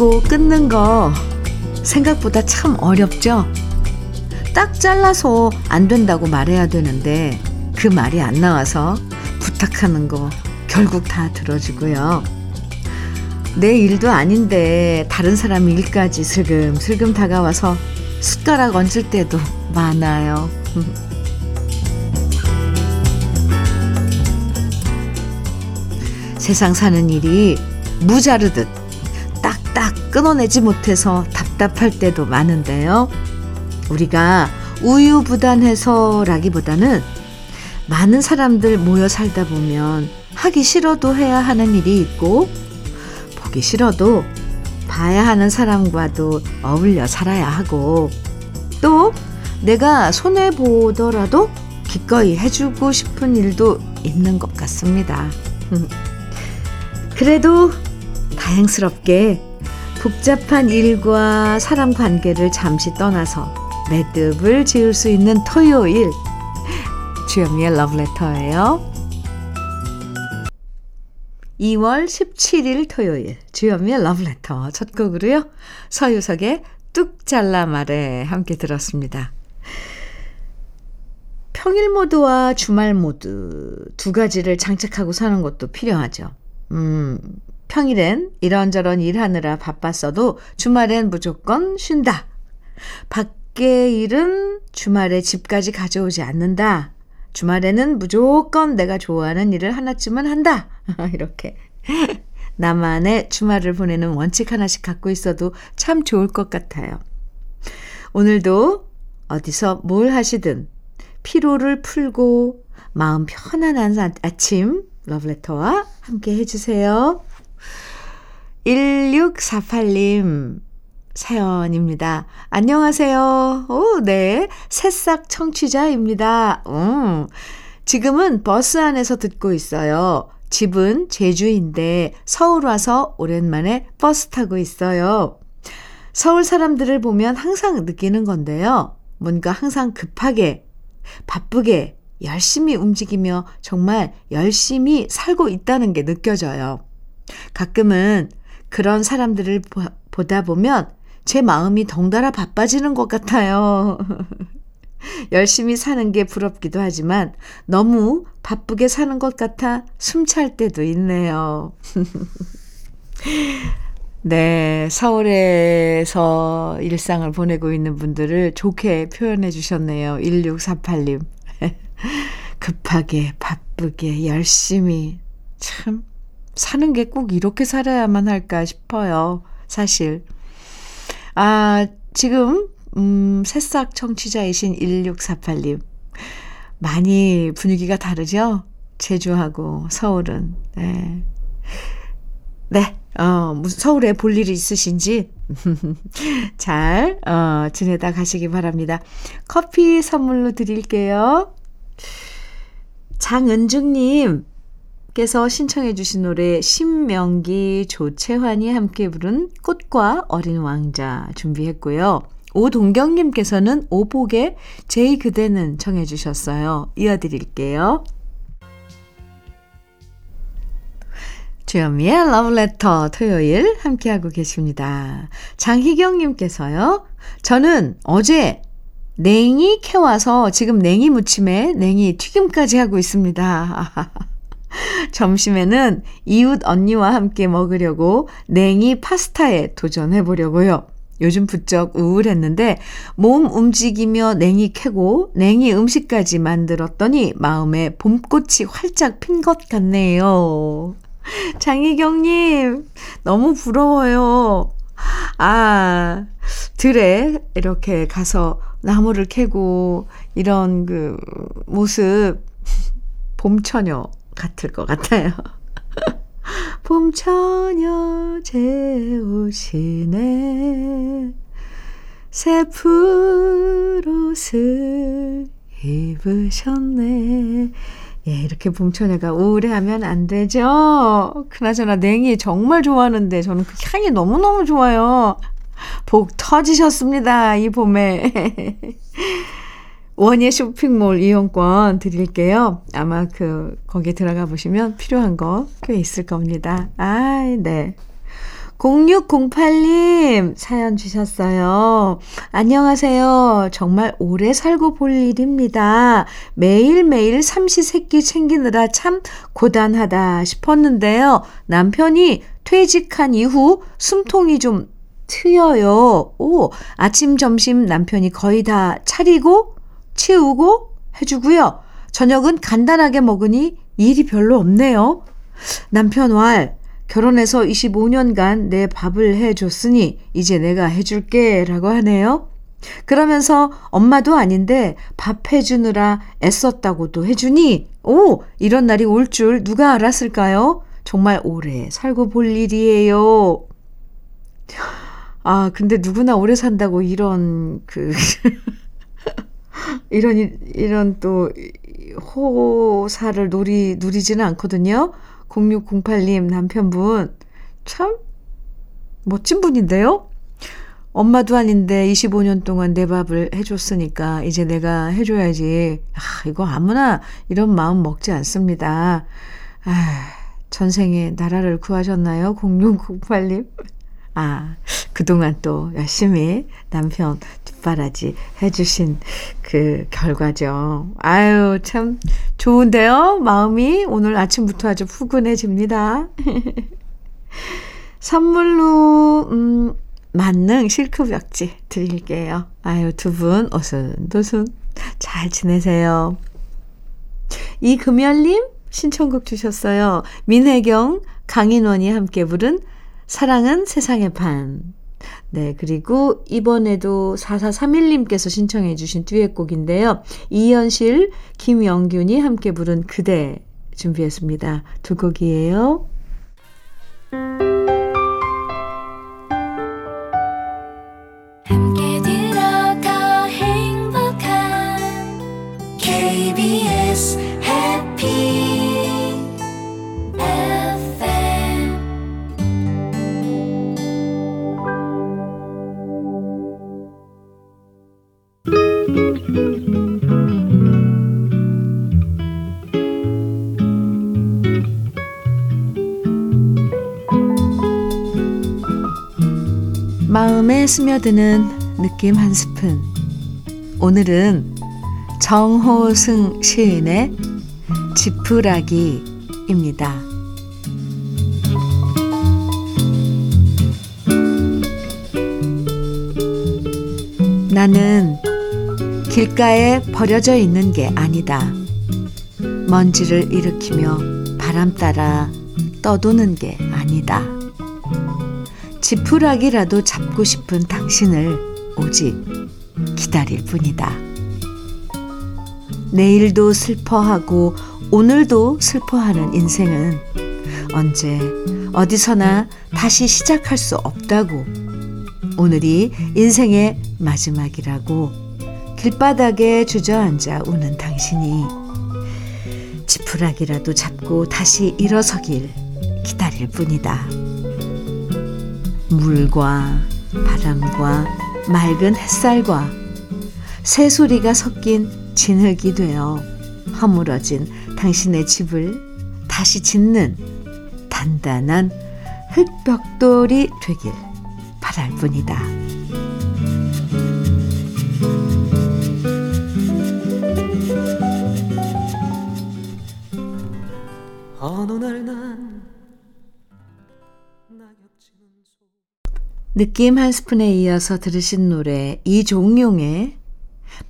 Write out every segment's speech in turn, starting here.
맺고 끊는 거 생각보다 참 어렵죠? 딱 잘라서 안 된다고 말해야 되는데 그 말이 안 나와서 부탁하는 거 결국 다 들어주고요. 내 일도 아닌데 다른 사람 일까지 슬금슬금 다가와서 숟가락 얹을 때도 많아요. 세상 사는 일이 무자르듯 끊어내지 못해서 답답할 때도 많은데요. 우리가 우유부단해서라기보다는 많은 사람들 모여 살다 보면 하기 싫어도 해야 하는 일이 있고 보기 싫어도 봐야 하는 사람과도 어울려 살아야 하고 또 내가 손해 보더라도 기꺼이 해주고 싶은 일도 있는 것 같습니다. 그래도 다행스럽게 복잡한 일과 사람 관계를 잠시 떠나서 매듭을 지을 수 있는 토요일 주현미의 러브레터예요. 2월 17일 토요일 주현미의 러브레터 첫 곡으로요. 서유석의 뚝 잘라 말에 함께 들었습니다. 평일 모드와 주말 모드 두 가지를 장착하고 사는 것도 필요하죠. 음, 평일엔 이런저런 일하느라 바빴어도 주말엔 무조건 쉰다. 밖에 일은 주말에 집까지 가져오지 않는다. 주말에는 무조건 내가 좋아하는 일을 하나쯤은 한다. 이렇게. 나만의 주말을 보내는 원칙 하나씩 갖고 있어도 참 좋을 것 같아요. 오늘도 어디서 뭘 하시든 피로를 풀고 마음 편안한 아침 러브레터와 함께 해주세요. 1648님 사연입니다. 안녕하세요. 오, 네. 새싹 청취자입니다. 음, 지금은 버스 안에서 듣고 있어요. 집은 제주인데 서울 와서 오랜만에 버스 타고 있어요. 서울 사람들을 보면 항상 느끼는 건데요. 뭔가 항상 급하게, 바쁘게, 열심히 움직이며 정말 열심히 살고 있다는 게 느껴져요. 가끔은 그런 사람들을 보다 보면 제 마음이 덩달아 바빠지는 것 같아요. 열심히 사는 게 부럽기도 하지만 너무 바쁘게 사는 것 같아 숨찰 때도 있네요. 네, 서울에서 일상을 보내고 있는 분들을 좋게 표현해 주셨네요. 1648님. 급하게, 바쁘게, 열심히. 참, 사는 게 꼭 이렇게 살아야만 할까 싶어요. 사실. 아, 지금, 음, 새싹 청취자이신 1648님. 많이 분위기가 다르죠? 제주하고 서울은. 네. 네, 어, 서울에 볼 일이 있으신지 잘, 어, 지내다 가시기 바랍니다. 커피 선물로 드릴게요. 장은중님, 께서 신청해 주신 노래 신명기 조채환이 함께 부른 꽃과 어린 왕자 준비했고요. 오동경님께서는 오복의 제이 그대는 청해 주셨어요. 이어드릴게요. 주현미의 러브레터 토요일 함께하고 계십니다. 장희경님께서요. 저는 어제 냉이 캐와서 지금 냉이 무침에 냉이 튀김까지 하고 있습니다. 점심에는 이웃 언니와 함께 먹으려고 냉이 파스타에 도전해 보려고요. 요즘 부쩍 우울했는데 몸 움직이며 냉이 캐고 냉이 음식까지 만들었더니 마음에 봄꽃이 활짝 핀 것 같네요. 장희경님, 너무 부러워요. 아, 들에 이렇게 가서 나무를 캐고 이런 그 모습, 봄처녀 같을 것 같아요. 봄 처녀 제 옷이네 새풀 옷을 입으셨네 예, 이렇게 봄처녀가 우울해하면 안 되죠. 그나저나 냉이 정말 좋아하는데 저는 그 향이 너무너무 좋아요. 복 터지셨습니다. 이 봄에. 원예 쇼핑몰 이용권 드릴게요. 아마 그, 거기 들어가 보시면 필요한 거 꽤 있을 겁니다. 아, 네. 0608님 사연 주셨어요. 안녕하세요. 정말 오래 살고 볼 일입니다. 매일매일 삼시세끼 챙기느라 참 고단하다 싶었는데요. 남편이 퇴직한 이후 숨통이 좀 트여요. 오, 아침, 점심 남편이 거의 다 차리고, 치우고 해주고요. 저녁은 간단하게 먹으니 일이 별로 없네요. 남편 왈, 결혼해서 25년간 내 밥을 해줬으니 이제 내가 해줄게 라고 하네요. 그러면서 엄마도 아닌데 밥 해주느라 애썼다고도 해주니, 오, 이런 날이 올 줄 누가 알았을까요? 정말 오래 살고 볼 일이에요. 아, 근데 누구나 오래 산다고 이런, 그, 이런, 이런 또, 호사를 누리, 누리지는 않거든요. 0608님 남편분. 참, 멋진 분인데요? 엄마도 아닌데 25년 동안 내 밥을 해줬으니까 이제 내가 해줘야지. 아, 이거 아무나 이런 마음 먹지 않습니다. 아, 전생에 나라를 구하셨나요? 0608님. 아, 그동안 또 열심히 남편 뒷바라지 해주신 그 결과죠. 아유, 참 좋은데요? 마음이 오늘 아침부터 아주 푸근해집니다. 선물로, 음, 만능 실크벽지 드릴게요. 아유, 두분 오순도순 잘 지내세요. 이금열님 신청곡 주셨어요. 민혜경, 강인원이 함께 부른 사랑은 세상의 판. 네, 그리고 이번에도 4431님께서 신청해 주신 듀엣곡인데요. 이현실, 김영균이 함께 부른 그대 준비했습니다. 두 곡이에요. 스며드는 느낌 한 스푼. 오늘은 정호승 시인의 지푸라기입니다. 나는 길가에 버려져 있는 게 아니다. 먼지를 일으키며 바람 따라 떠도는 게 아니다. 지푸라기라도 잡고 싶은 당신을 오직 기다릴 뿐이다. 내일도 슬퍼하고 오늘도 슬퍼하는 인생은 언제 어디서나 다시 시작할 수 없다고 오늘이 인생의 마지막이라고 길바닥에 주저앉아 우는 당신이 지푸라기라도 잡고 다시 일어서길 기다릴 뿐이다. 물과 바람과 맑은 햇살과 새소리가 섞인 진흙이 되어 허물어진 당신의 집을 다시 짓는 단단한 흙벽돌이 되길 바랄 뿐이다. 느낌 한 스푼에 이어서 들으신 노래 이종용의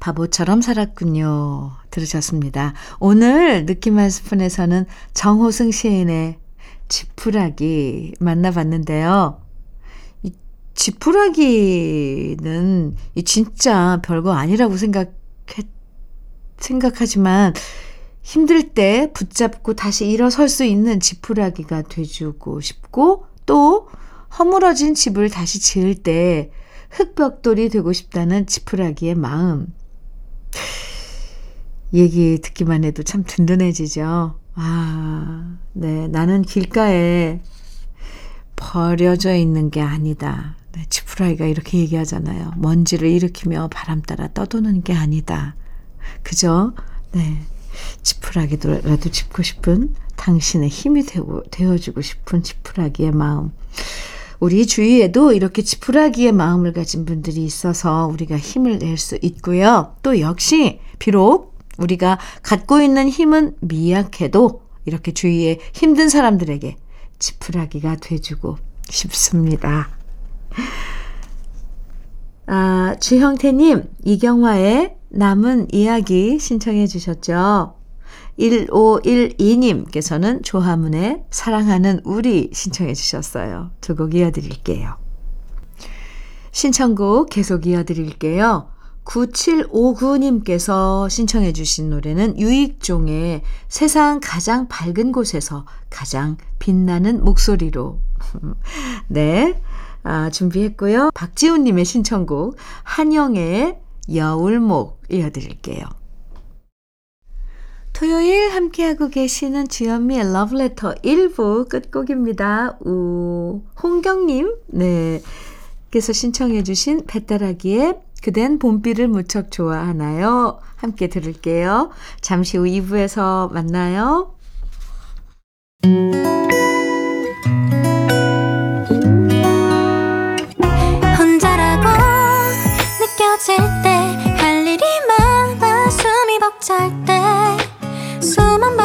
바보처럼 살았군요. 들으셨습니다. 오늘 느낌 한 스푼에서는 정호승 시인의 지푸라기 만나봤는데요. 이 지푸라기는 이 진짜 별거 아니라고 생각해, 생각하지만 힘들 때 붙잡고 다시 일어설 수 있는 지푸라기가 돼주고 싶고 또 허물어진 집을 다시 지을 때 흙벽돌이 되고 싶다는 지푸라기의 마음. 얘기 듣기만 해도 참 든든해지죠. 아, 네. 나는 길가에 버려져 있는 게 아니다. 네, 지푸라기가 이렇게 얘기하잖아요. 먼지를 일으키며 바람 따라 떠도는 게 아니다. 그죠? 네. 지푸라기라도 짚고 싶은 당신의 힘이 되고, 되어주고 싶은 지푸라기의 마음. 우리 주위에도 이렇게 지푸라기의 마음을 가진 분들이 있어서 우리가 힘을 낼 수 있고요. 또 역시 비록 우리가 갖고 있는 힘은 미약해도 이렇게 주위에 힘든 사람들에게 지푸라기가 돼주고 싶습니다. 아, 주형태님, 이경화의 남은 이야기 신청해 주셨죠. 1512님께서는 조화문의 사랑하는 우리 신청해 주셨어요. 두 곡 이어드릴게요. 신청곡 계속 이어드릴게요. 9759님께서 신청해 주신 노래는 유익종의 세상 가장 밝은 곳에서 가장 빛나는 목소리로. 네. 아, 준비했고요. 박지훈님의 신청곡 한영의 여울목 이어드릴게요. 토요일 함께하고 계시는 주현미의 러브레터 1부 끝곡입니다. 우, 홍경님, 네. 께서 신청해주신 배따라기의 그댄 봄비를 무척 좋아하나요? 함께 들을게요. 잠시 후 2부에서 만나요. 혼자라고 느껴질 때 할 일이 많아 숨이 벅찰 때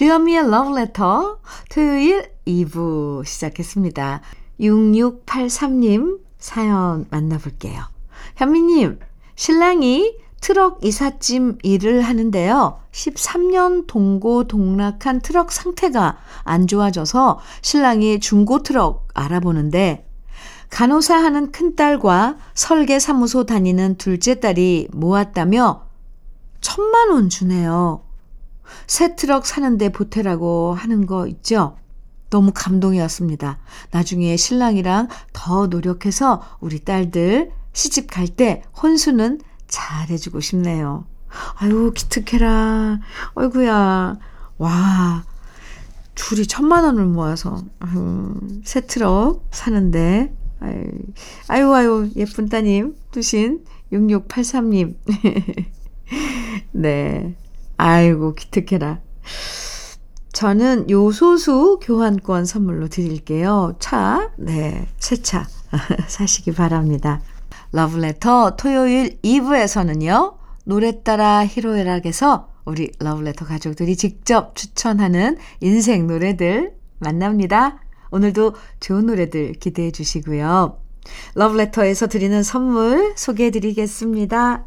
주현미의 러브레터 토요일 2부 시작했습니다. 6683님 사연 만나볼게요. 현미님, 신랑이 트럭 이삿짐 일을 하는데요. 13년 동고 동락한 트럭 상태가 안 좋아져서 신랑이 중고 트럭 알아보는데 간호사 하는 큰딸과 설계 사무소 다니는 둘째 딸이 모았다며 천만 원 주네요. 새 트럭 사는데 보태라고 하는 거 있죠? 너무 감동이었습니다. 나중에 신랑이랑 더 노력해서 우리 딸들 시집 갈 때 혼수는 잘 해주고 싶네요. 아유, 기특해라. 아이구야. 와, 둘이 천만 원을 모아서, 아유, 새 트럭 사는데, 아유, 아유, 아유, 예쁜 따님, 두신 6683님. 네. 아이고, 기특해라. 저는 요소수 교환권 선물로 드릴게요. 차, 네, 새 차 사시기 바랍니다. 러브레터 토요일 2부에서는요, 노래 따라 히로에락에서 우리 러브레터 가족들이 직접 추천하는 인생 노래들 만납니다. 오늘도 좋은 노래들 기대해 주시고요. 러브레터에서 드리는 선물 소개해 드리겠습니다.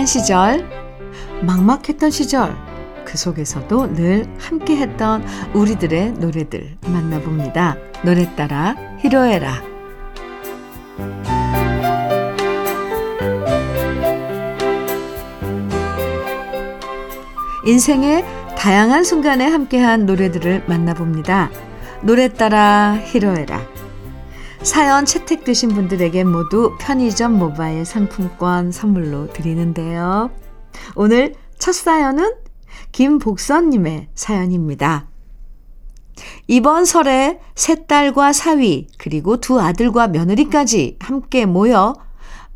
행복한 시절, 막막했던 시절, 그 속에서도 늘 함께했던 우리들의 노래들 만나봅니다. 노래 따라 히로에라. 인생의 다양한 순간에 함께한 노래들을 만나봅니다. 노래 따라 히로에라. 사연 채택되신 분들에게 모두 편의점 모바일 상품권 선물로 드리는데요. 오늘 첫 사연은 김복선님의 사연입니다. 이번 설에 세 딸과 사위, 그리고 두 아들과 며느리까지 함께 모여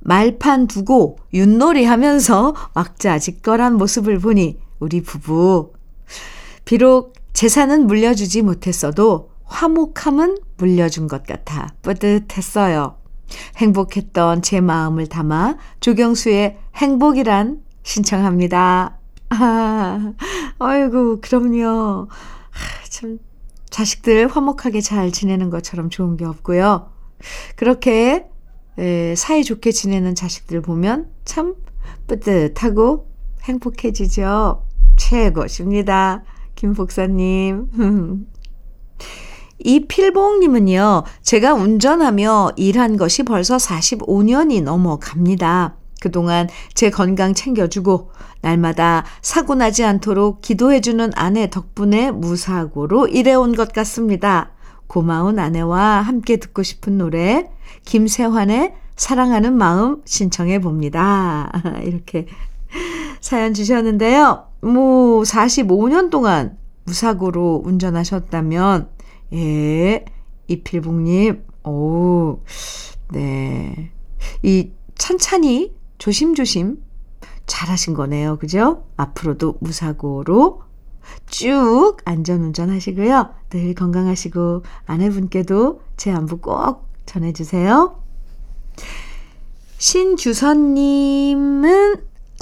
말판 두고 윷놀이 하면서 왁자지껄한 모습을 보니 우리 부부. 비록 재산은 물려주지 못했어도 화목함은 물려준 것 같아 뿌듯했어요. 행복했던 제 마음을 담아 조경수의 행복이란 신청합니다. 아, 아이고, 그럼요. 아, 참, 자식들 화목하게 잘 지내는 것처럼 좋은 게 없고요. 그렇게 에, 사이좋게 지내는 자식들 보면 참 뿌듯하고 행복해지죠. 최고십니다. 김 복사님. 이필봉님은요, 제가 운전하며 일한 것이 벌써 45년이 넘어갑니다. 그동안 제 건강 챙겨주고, 날마다 사고 나지 않도록 기도해주는 아내 덕분에 무사고로 일해온 것 같습니다. 고마운 아내와 함께 듣고 싶은 노래, 김세환의 사랑하는 마음 신청해 봅니다. 이렇게 사연 주셨는데요. 뭐, 45년 동안 무사고로 운전하셨다면, 예, 이필봉님, 오, 네. 이 천천히, 조심조심 잘하신 거네요. 그죠? 앞으로도 무사고로 쭉 안전운전 하시고요. 늘 건강하시고 아내분께도 제 안부 꼭 전해주세요. 신주선님은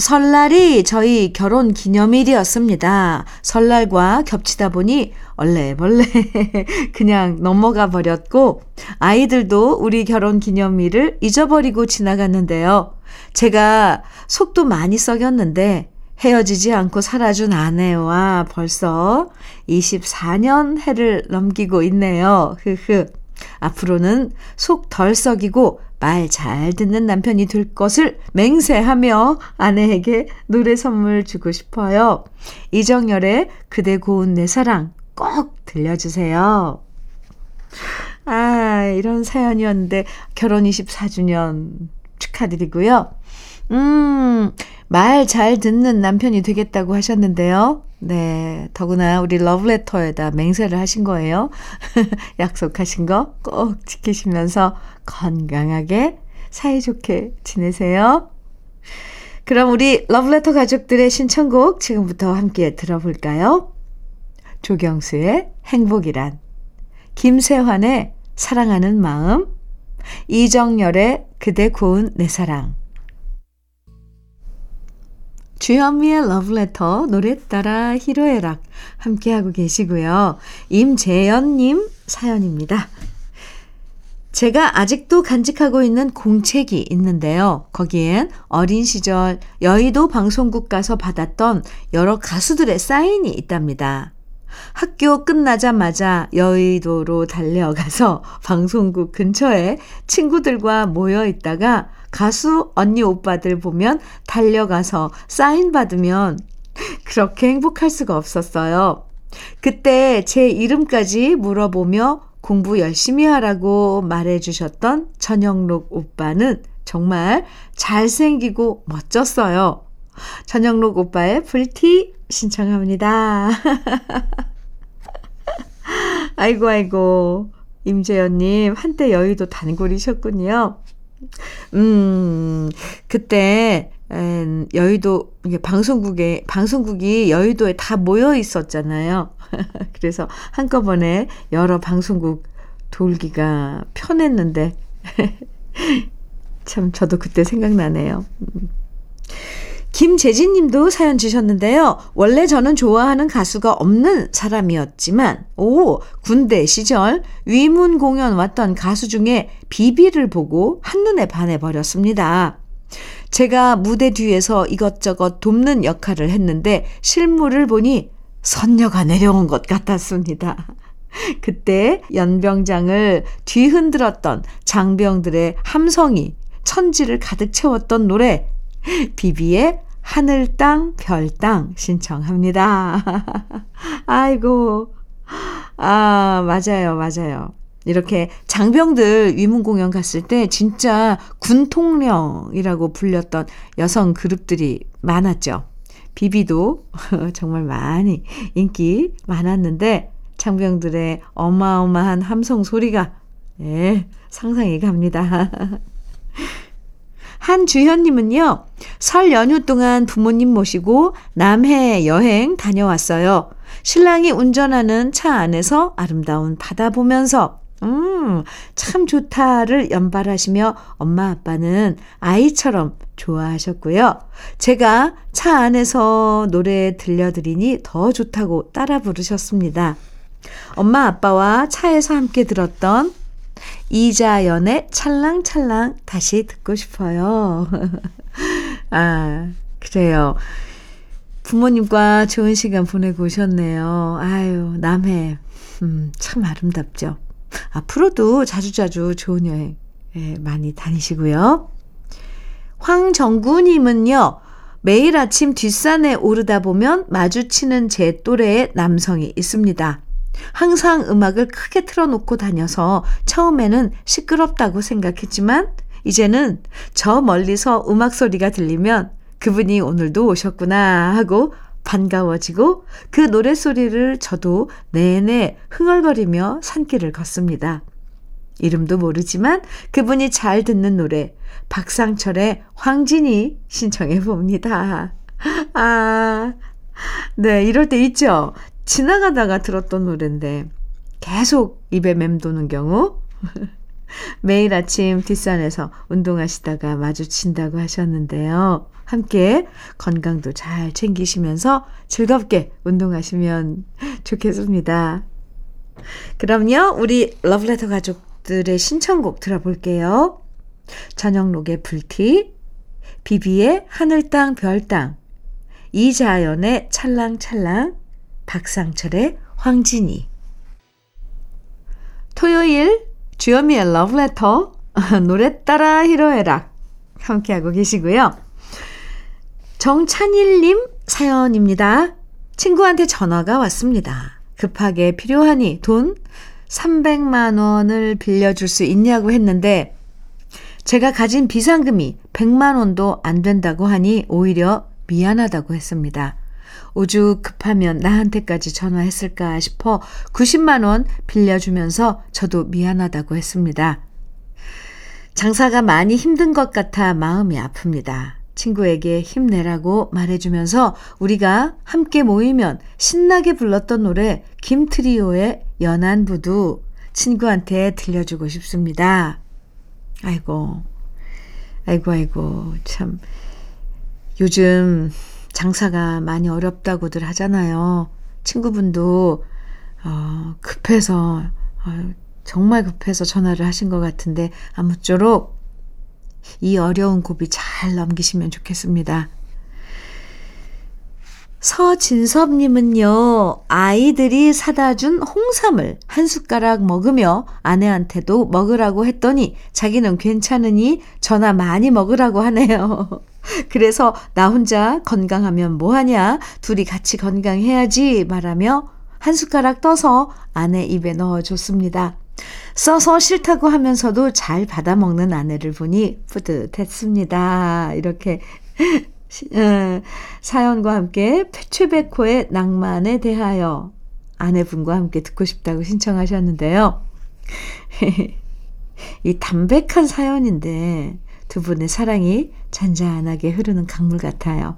설날이 저희 결혼 기념일이었습니다. 설날과 겹치다 보니 얼레벌레 그냥 넘어가 버렸고 아이들도 우리 결혼 기념일을 잊어버리고 지나갔는데요. 제가 속도 많이 썩였는데 헤어지지 않고 살아준 아내와 벌써 24년 해를 넘기고 있네요. 흐흐. 앞으로는 속 덜 썩이고 말 잘 듣는 남편이 될 것을 맹세하며 아내에게 노래 선물 주고 싶어요. 이정열의 그대 고운 내 사랑 꼭 들려주세요. 아, 이런 사연이었는데 결혼 24주년 축하드리고요. 음, 말 잘 듣는 남편이 되겠다고 하셨는데요. 네, 더구나 우리 러브레터에다 맹세를 하신 거예요. 약속하신 거 꼭 지키시면서 건강하게 사이좋게 지내세요. 그럼 우리 러브레터 가족들의 신청곡 지금부터 함께 들어볼까요? 조경수의 행복이란, 김세환의 사랑하는 마음, 이정열의 그대 고운 내 사랑, 주현미의 러브레터 노래 따라 히로에락 함께하고 계시고요. 임재연님 사연입니다. 제가 아직도 간직하고 있는 공책이 있는데요. 거기엔 어린 시절 여의도 방송국 가서 받았던 여러 가수들의 사인이 있답니다. 학교 끝나자마자 여의도로 달려가서 방송국 근처에 친구들과 모여 있다가 가수 언니 오빠들 보면 달려가서 사인 받으면 그 그렇게 행복할 수가 없었어요. 그때 제 이름까지 물어보며 공부 열심히 하라고 말해주셨던 전영록 오빠는 정말 잘생기고 멋졌어요. 전영록 오빠의 불티 신청합니다. 아이고, 아이고. 임재현님, 한때 여의도 단골이셨군요. 음, 그때, 음, 여의도, 방송국에, 방송국이 여의도에 다 모여 있었잖아요. 그래서 한꺼번에 여러 방송국 돌기가 편했는데, 참, 저도 그때 생각나네요. 음. 김재진 님도 사연 주셨는데요. 원래 저는 좋아하는 가수가 없는 사람이었지만, 오, 군대 시절 위문 공연 왔던 가수 중에 비비를 보고 한눈에 반해버렸습니다. 제가 무대 뒤에서 이것저것 돕는 역할을 했는데, 실물을 보니 선녀가 내려온 것 같았습니다. 그때 연병장을 뒤흔들었던 장병들의 함성이 천지를 가득 채웠던 노래, 비비의 하늘 땅, 별 땅 신청합니다. 아이고. 아, 맞아요, 맞아요. 이렇게 장병들 위문 공연 갔을 때 진짜 군통령이라고 불렸던 여성 그룹들이 많았죠. 비비도 정말 많이 인기 많았는데 장병들의 어마어마한 함성 소리가 예, 상상이 갑니다. 한주현님은요, 설 연휴 동안 부모님 모시고 남해 여행 다녀왔어요. 신랑이 운전하는 차 안에서 아름다운 바다 보면서, 음, 참 좋다를 연발하시며 엄마 아빠는 아이처럼 좋아하셨고요. 제가 차 안에서 노래 들려드리니 더 좋다고 따라 부르셨습니다. 엄마 아빠와 차에서 함께 들었던 이자연의 찰랑찰랑 다시 듣고 싶어요. 아, 그래요. 부모님과 좋은 시간 보내고 오셨네요. 아유, 남해. 음, 참 아름답죠. 앞으로도 자주자주 좋은 여행 예, 많이 다니시고요. 황정구님은요, 매일 아침 뒷산에 오르다 보면 마주치는 제 또래의 남성이 있습니다. 항상 음악을 크게 틀어놓고 다녀서 처음에는 시끄럽다고 생각했지만 이제는 저 멀리서 음악 소리가 들리면 그분이 오늘도 오셨구나 하고 반가워지고 그 노래소리를 저도 내내 흥얼거리며 산길을 걷습니다. 이름도 모르지만 그분이 잘 듣는 노래 박상철의 황진이 신청해 봅니다. 아, 네, 이럴 때 있죠. 지나가다가 들었던 노래인데 계속 입에 맴도는 경우 매일 아침 뒷산에서 운동하시다가 마주친다고 하셨는데요. 함께 건강도 잘 챙기시면서 즐겁게 운동하시면 좋겠습니다. 그럼요, 우리 러브레터 가족들의 신청곡 들어볼게요. 저녁록의 불티, 비비의 하늘 땅, 별 땅, 이자연의 찰랑찰랑, 박상철의 황진이. 토요일 주현미의 러브레터 노래 따라 히로에락 함께하고 계시고요. 정찬일님 사연입니다. 친구한테 전화가 왔습니다. 급하게 필요하니 돈 300만 원을 빌려줄 수 있냐고 했는데 제가 가진 비상금이 100만 원도 안 된다고 하니 오히려 미안하다고 했습니다. 오죽 급하면 나한테까지 전화했을까 싶어 90만 원 빌려주면서 저도 미안하다고 했습니다. 장사가 많이 힘든 것 같아 마음이 아픕니다. 친구에게 힘내라고 말해주면서 우리가 함께 모이면 신나게 불렀던 노래 김트리오의 연안부두 친구한테 들려주고 싶습니다. 아이고, 아이고, 아이고, 참. 요즘 장사가 많이 어렵다고들 하잖아요. 친구분도, 어, 급해서, 어, 정말 급해서 전화를 하신 것 같은데, 아무쪼록 이 어려운 고비 잘 넘기시면 좋겠습니다. 서진섭님은요, 아이들이 사다 준 홍삼을 한 숟가락 먹으며 아내한테도 먹으라고 했더니 자기는 괜찮으니 저나 많이 먹으라고 하네요. 그래서 나 혼자 건강하면 뭐하냐, 둘이 같이 건강해야지 말하며 한 숟가락 떠서 아내 입에 넣어줬습니다. 써서 싫다고 하면서도 잘 받아먹는 아내를 보니 뿌듯했습니다. 이렇게 사연과 함께 최백호의 낭만에 대하여 아내분과 함께 듣고 싶다고 신청하셨는데요. 이 담백한 사연인데 두 분의 사랑이 잔잔하게 흐르는 강물 같아요.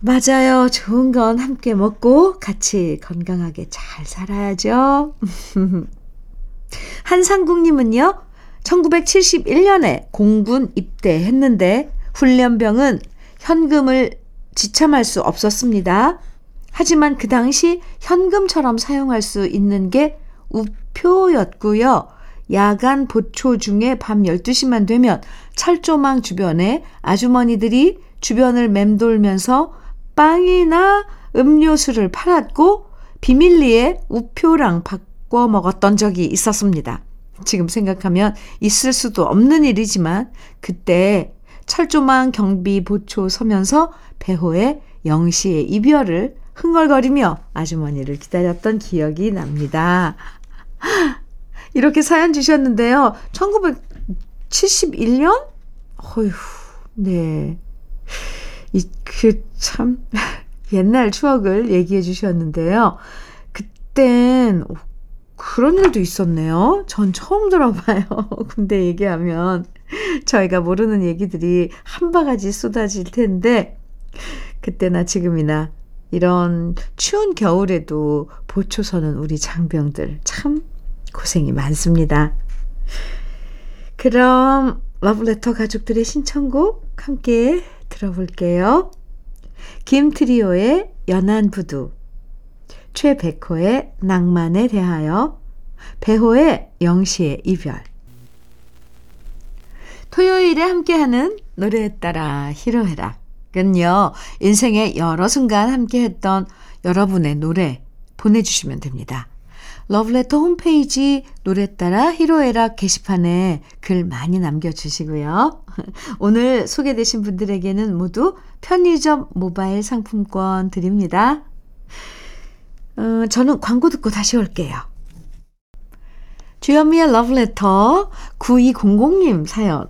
맞아요. 좋은 건 함께 먹고 같이 건강하게 잘 살아야죠. 한상국님은요, 1971년에 공군 입대했는데 훈련병은 현금을 지참할 수 없었습니다. 하지만 그 당시 현금처럼 사용할 수 있는 게 우표였고요. 야간 보초 중에 밤 12시만 되면 철조망 주변에 아주머니들이 주변을 맴돌면서 빵이나 음료수를 팔았고 비밀리에 우표랑 바꿔 먹었던 적이 있었습니다. 지금 생각하면 있을 수도 없는 일이지만 그때 철조망 경비 보초 서면서 배호의 영시의 이별을 흥얼거리며 아주머니를 기다렸던 기억이 납니다. 이렇게 사연 주셨는데요. 1971년? 어휴, 네. 이, 그, 참, 옛날 추억을 얘기해 주셨는데요. 그땐, 오, 그런 일도 있었네요. 전 처음 들어봐요. 군대 얘기하면. 저희가 모르는 얘기들이 한 바가지 쏟아질 텐데, 그때나 지금이나 이런 추운 겨울에도 보초서는 우리 장병들 참 고생이 많습니다. 그럼 러브레터 가족들의 신청곡 함께 들어볼게요. 김트리오의 연안부두, 최백호의 낭만에 대하여, 배호의 영시의 이별. 토요일에 함께하는 노래에 따라 히로해락은요, 인생의 여러 순간 함께했던 여러분의 노래 보내주시면 됩니다. 러브레터 홈페이지 노래 따라 히로에락 게시판에 글 많이 남겨주시고요. 오늘 소개되신 분들에게는 모두 편의점 모바일 상품권 드립니다. 어, 저는 광고 듣고 다시 올게요. 주현미의 러브레터 9200님 사연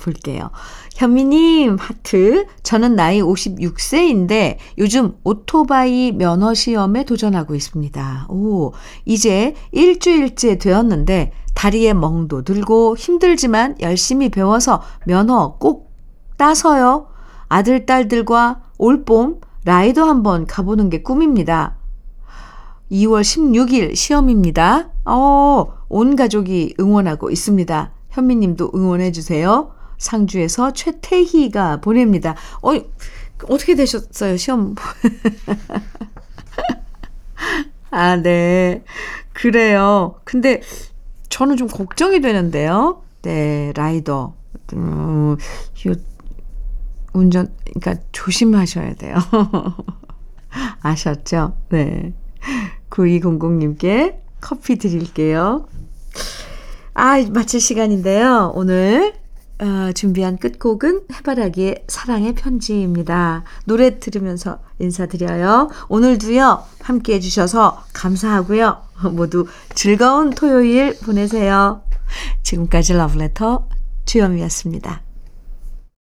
볼게요. 현미님 하트 저는 나이 56세인데 요즘 오토바이 면허 시험에 도전하고 있습니다. 오 이제 일주일째 되었는데 다리에 멍도 들고 힘들지만 열심히 배워서 면허 꼭 따서요. 아들 딸들과 올봄 라이더 한번 가보는 게 꿈입니다. 2월 16일 시험입니다. 어, 온 가족이 응원하고 있습니다. 현미 님도 응원해 주세요. 상주에서 최태희가 보냅니다. 어, 어떻게 되셨어요, 시험? 아, 네. 그래요. 근데 저는 좀 걱정이 되는데요. 네, 라이더. 음, 이 운전, 그러니까 조심하셔야 돼요. 아셨죠? 네. 9200님께 커피 드릴게요. 아, 마칠 시간인데요. 오늘 어, 준비한 끝곡은 해바라기의 사랑의 편지입니다. 노래 들으면서 인사드려요. 오늘도요, 함께 해주셔서 감사하고요. 모두 즐거운 토요일 보내세요. 지금까지 러브레터 주현미였습니다.